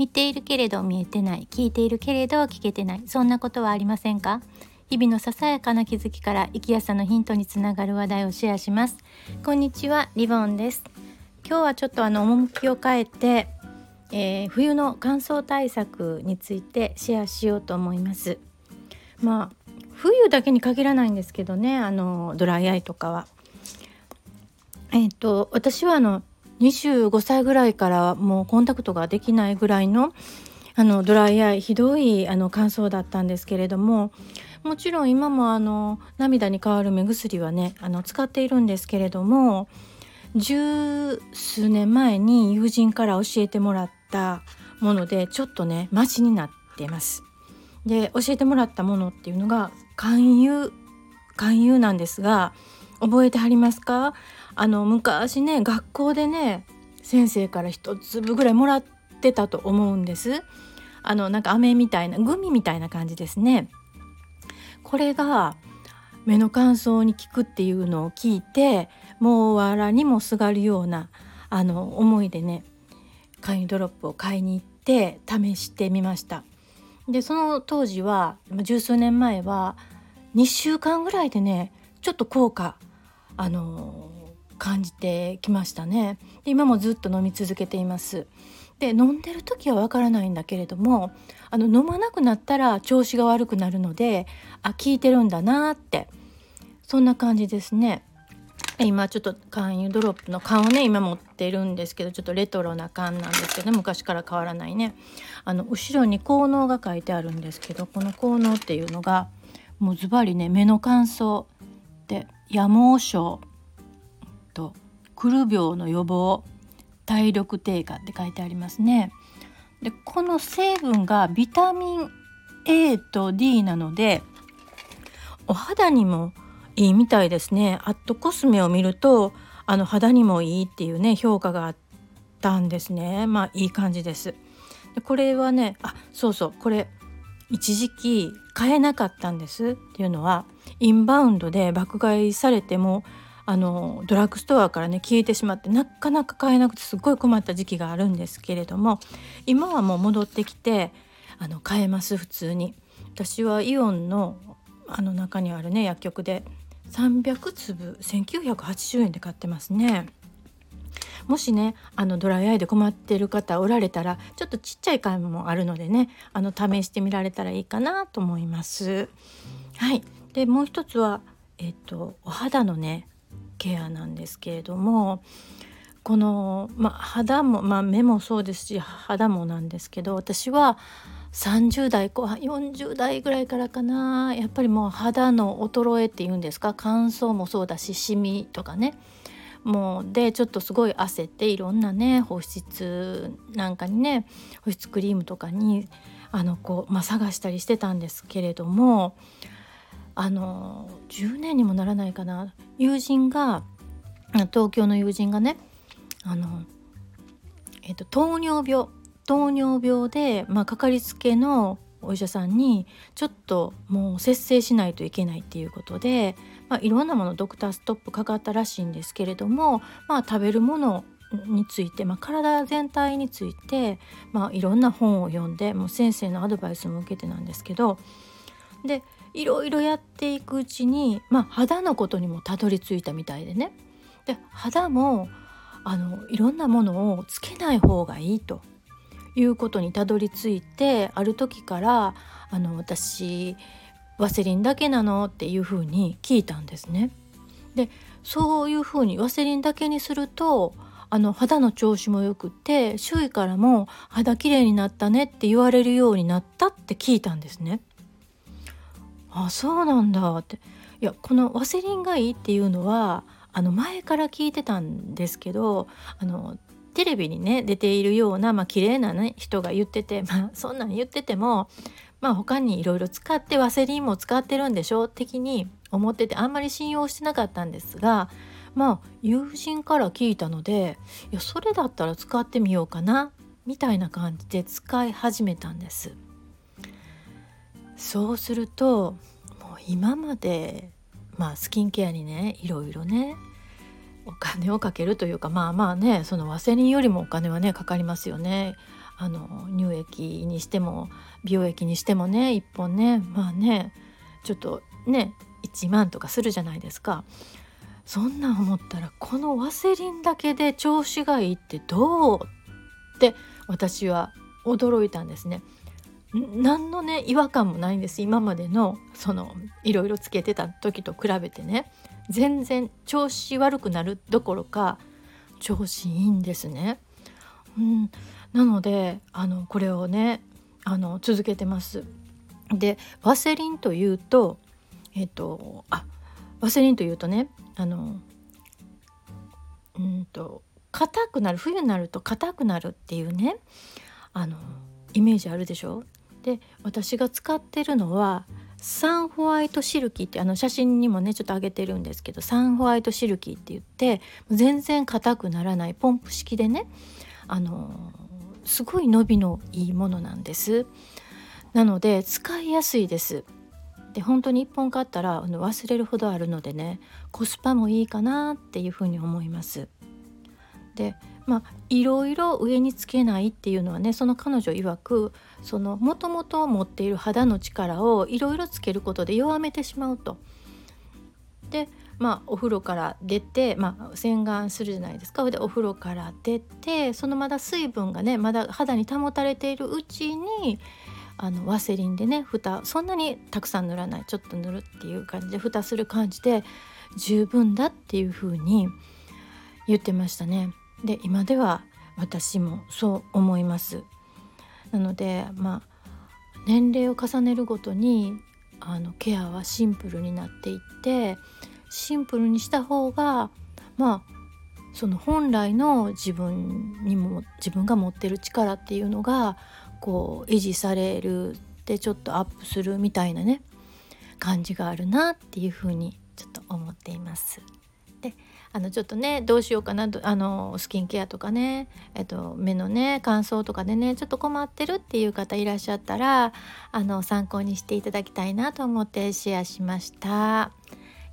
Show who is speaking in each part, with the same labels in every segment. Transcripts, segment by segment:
Speaker 1: 見ているけれど見えてない聞いているけれど聞けてないそんなことはありませんか？日々のささやかな気づきから生きやさのヒントにつながる話題をシェアします。こんにちはリボンです。今日はちょっとあの趣を変えて、えー、冬の乾燥対策についてシェアしようと思います。まあ冬だけに限らないんですけどねあのドライアイとかは。えっ、ー、と私はあの25歳ぐらいからもうコンタクトができないぐらいのあのドライアイひどいあの乾燥だったんですけれどももちろん今もあの涙に代わる目薬はねあの使っているんですけれども十数年前に友人から教えてもらったものでちょっとねマシになってます。で教えてもらったものっていうのが勧誘勧誘なんですが覚えてはりますか？あの昔ね学校でね先生から一粒ぐらいもらってたと思うんです。あのなんか飴みたいなグミみたいな感じですね。これが目の乾燥に効くっていうのを聞いてもうわらにもすがるようなあの思いでね簡易ドロップを買いに行って試してみました。でその当時は十数年前は2週間ぐらいでねちょっと効果あの感じてきましたね。で今もずっと飲み続けています。で飲んでる時はわからないんだけれどもあの飲まなくなったら調子が悪くなるのであ効いてるんだなって。そんな感じですね。今ちょっと缶油ドロップの缶をね今持ってるんですけどちょっとレトロな缶なんですけど昔から変わらないね。あの後ろに効能が書いてあるんですけどこの効能っていうのがもうズバリね目の乾燥で夜盲症とくる病の予防体力低下って書いてありますね。でこの成分がビタミン A と D なのでお肌にもいいみたいですね。アットコスメを見るとあの肌にもいいっていうね評価があったんですね。まあいい感じです。でこれはねあそうそうこれ一時期買えなかったんですっていうのはインバウンドで爆買いされてもあのドラッグストアからね消えてしまってなかなか買えなくてすごい困った時期があるんですけれども今はもう戻ってきてあの買えます普通に私はイオンのあの中にあるね薬局で300粒1980円で買ってますね。もしねあのドライアイで困ってる方おられたらちょっとちっちゃい缶もあるのでねあの試してみられたらいいかなと思います。はいでもう一つはえっとお肌のねケアなんですけれどもこの、ま、肌も、ま、目もそうですし肌もなんですけど私は30代後半40代ぐらいからかなやっぱりもう肌の衰えっていうんですか乾燥もそうだしシミとかね。もうでちょっとすごい焦っていろんなね保湿なんかにね保湿クリームとかにあのこう、まあ、探したりしてたんですけれどもあの10年にもならないかな。友人が東京の友人がねあの、えっと、糖尿病糖尿病で、まあ、かかりつけのお医者さんにちょっともう節制しないといけないっていうことで、まあ、いろんなものドクターストップかかったらしいんですけれども、まあ、食べるものについて、まあ、体全体について、まあ、いろんな本を読んでもう先生のアドバイスも受けてなんですけどでいろいろやっていくうちに、まあ、肌のことにもたどり着いたみたいでねで肌もあのいろんなものをつけない方がいいということにたどり着いてある時からあの私ワセリンだけなのっていうふうに聞いたんですね。でそういうふうにワセリンだけにするとあの肌の調子もよくて周囲からも肌きれいになったねって言われるようになったって聞いたんですね。あそうなんだっていやこのワセリンがいいっていうのはあの前から聞いてたんですけどあのテレビにね出ているような、まあ綺麗な、ね、人が言ってて、まあ、そんなん言ってても、まあ、他にいろいろ使ってワセリンも使ってるんでしょ的に思っててあんまり信用してなかったんですがまあ友人から聞いたのでいやそれだったら使ってみようかなみたいな感じで使い始めたんです。そうするともう今までまあスキンケアにねいろいろねお金をかけるというかまあまあねそのワセリンよりもお金はねかかりますよね。あの乳液にしても美容液にしてもね1本ねまあねちょっとね1万とかするじゃないですか。そんなん思ったらこのワセリンだけで調子がいいってどうって私は驚いたんですね。何のね違和感もないんです今までのそのいろいろつけてた時と比べてね全然調子悪くなるどころか調子いいんですね。うん、なのであのこれをねあの続けてます。でワセリンというとえっとあワセリンというとねあのうんと硬くなる冬になると硬くなるっていうねあのイメージあるでしょ？で私が使ってるのはサンホワイトシルキーってあの写真にもねちょっと上げてるんですけどサンホワイトシルキーって言って全然硬くならないポンプ式でねあのすごい伸びのいいものなんです。なので使いやすいです。で本当に1本買ったら忘れるほどあるのでねコスパもいいかなっていうふうに思います。でまあいろいろ上につけないっていうのはねその彼女曰くそのもともと持っている肌の力をいろいろつけることで弱めてしまうと。でまあお風呂から出て、まあ、洗顔するじゃないですかでお風呂から出てそのまだ水分がねまだ肌に保たれているうちにあのワセリンでね蓋そんなにたくさん塗らないちょっと塗るっていう感じで蓋する感じで十分だっていう風に言ってましたね。で今では私もそう思いますなのでまあ年齢を重ねるごとにあのケアはシンプルになっていってシンプルにした方がまあその本来の自分にも自分が持ってる力っていうのがこう維持されるでちょっとアップするみたいなね感じがあるなっていうふうにちょっと思っています。であのちょっとねどうしようかなあのスキンケアとかね、えっと、目のね乾燥とかでねちょっと困ってるっていう方いらっしゃったらあの参考にしていただきたいなと思ってシェアしました。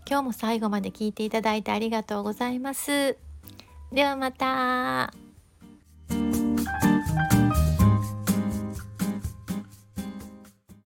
Speaker 1: 今日も最後まで聞いていただいてありがとうございます。ではまた。